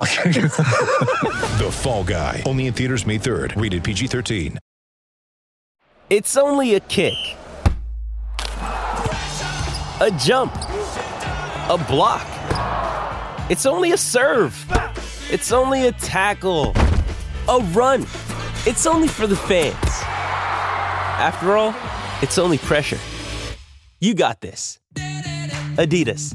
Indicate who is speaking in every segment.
Speaker 1: The Fall Guy. Only in theaters May 3rd. Rated PG-13.
Speaker 2: It's only a kick, a jump, a block. It's only a serve. It's only a tackle, a run. It's only for the fans. After all, it's only pressure. You got this. Adidas.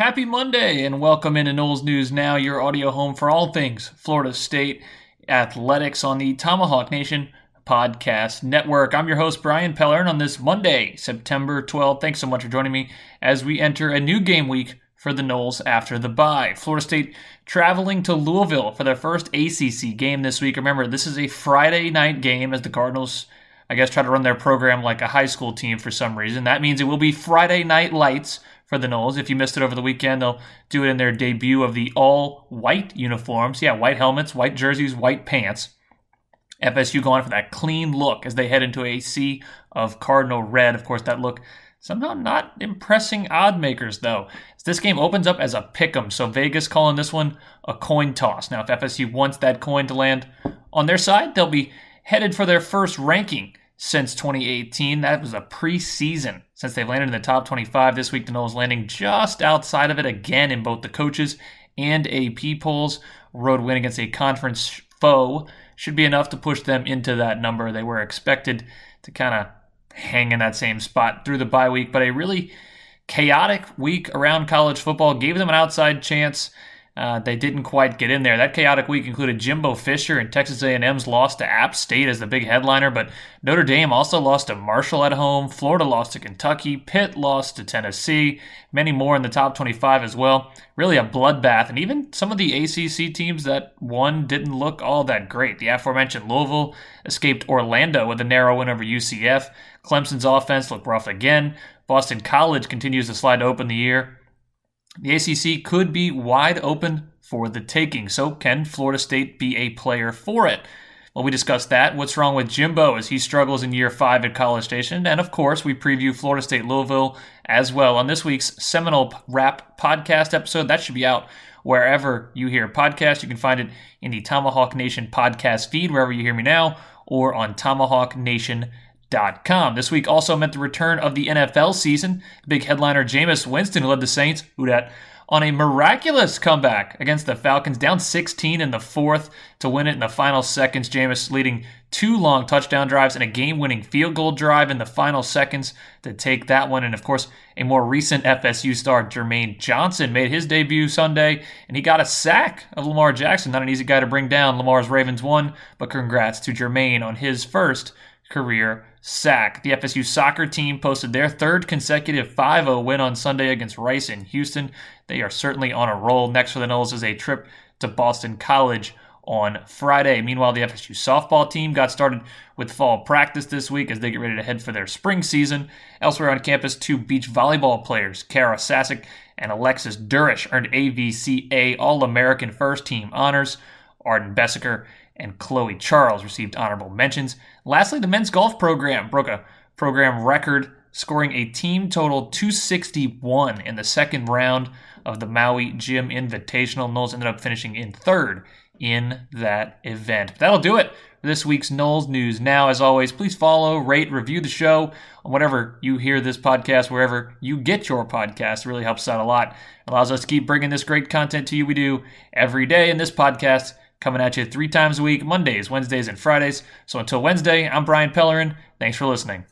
Speaker 3: Happy Monday and welcome into Noles News Now, your audio home for all things Florida State athletics on the Tomahawk Nation Podcast Network. I'm your host, Brian Peller, and on this Monday, September 12th, thanks so much for joining me as we enter a new game week for the Noles after the bye. Florida State traveling to Louisville for their first ACC game this week. Remember, this is a Friday night game as the Cardinals, I guess, try to run their program like a high school team for some reason. That means it will be Friday night lights for the Noles. If you missed it over the weekend, they'll do it in their debut of the all white uniforms. Yeah, white helmets, white jerseys, white pants. FSU going for that clean look as they head into a sea of Cardinal red. Of course, that look somehow not impressing odd makers though. This game opens up as a pick 'em, so Vegas calling this one a coin toss. Now, if FSU wants that coin to land on their side, they'll be headed for their first ranking since 2018. That was a preseason since they've landed in the top 25. This week, the Noles landing just outside of it again in both the coaches and AP polls. Road win against a conference foe should be enough to push them into that number. They were expected to kind of hang in that same spot through the bye week, but a really chaotic week around college football gave them an outside chance. Uh, they didn't quite get in there. That chaotic week included Jimbo Fisher and Texas A&M's loss to App State as the big headliner, but Notre Dame also lost to Marshall at home. Florida lost to Kentucky. Pitt lost to Tennessee. Many more in the top 25 as well. Really a bloodbath, and even some of the ACC teams that won didn't look all that great. The aforementioned Louisville escaped Orlando with a narrow win over UCF. Clemson's offense looked rough again. Boston College continues to slide to open the year. The ACC could be wide open for the taking. So, can Florida State be a player for it? Well, we discussed that. What's wrong with Jimbo as he struggles in year five at College Station? And of course, we preview Florida State Louisville as well on this week's Seminole Rap podcast episode. That should be out wherever you hear podcasts. You can find it in the Tomahawk Nation podcast feed, wherever you hear me now, or on tomahawknation.com. This week also meant the return of the NFL season. Big headliner Jameis Winston, who led the Saints, who on a miraculous comeback against the Falcons, down 16 in the fourth to win it in the final seconds. Jameis leading two long touchdown drives and a game winning field goal drive in the final seconds to take that one. And of course, a more recent FSU star, Jermaine Johnson, made his debut Sunday and he got a sack of Lamar Jackson. Not an easy guy to bring down. Lamar's Ravens won, but congrats to Jermaine on his first career sack. The FSU soccer team posted their third consecutive 5 0 win on Sunday against Rice in Houston. They are certainly on a roll. Next for the Noles is a trip to Boston College on Friday. Meanwhile, the FSU softball team got started with fall practice this week as they get ready to head for their spring season. Elsewhere on campus, two beach volleyball players, Kara Sasic and Alexis Durish, earned AVCA All American First Team honors. Arden Bessiker, and Chloe Charles received honorable mentions. Lastly, the men's golf program broke a program record, scoring a team total 261 in the second round of the Maui Jim Invitational. Noles ended up finishing in third in that event. But that'll do it for this week's Noles News. Now, as always, please follow, rate, review the show on whatever you hear this podcast, wherever you get your podcast. It really helps out a lot. It allows us to keep bringing this great content to you. We do every day in this podcast, coming at you three times a week Mondays, Wednesdays, and Fridays. So until Wednesday, I'm Brian Pellerin. Thanks for listening.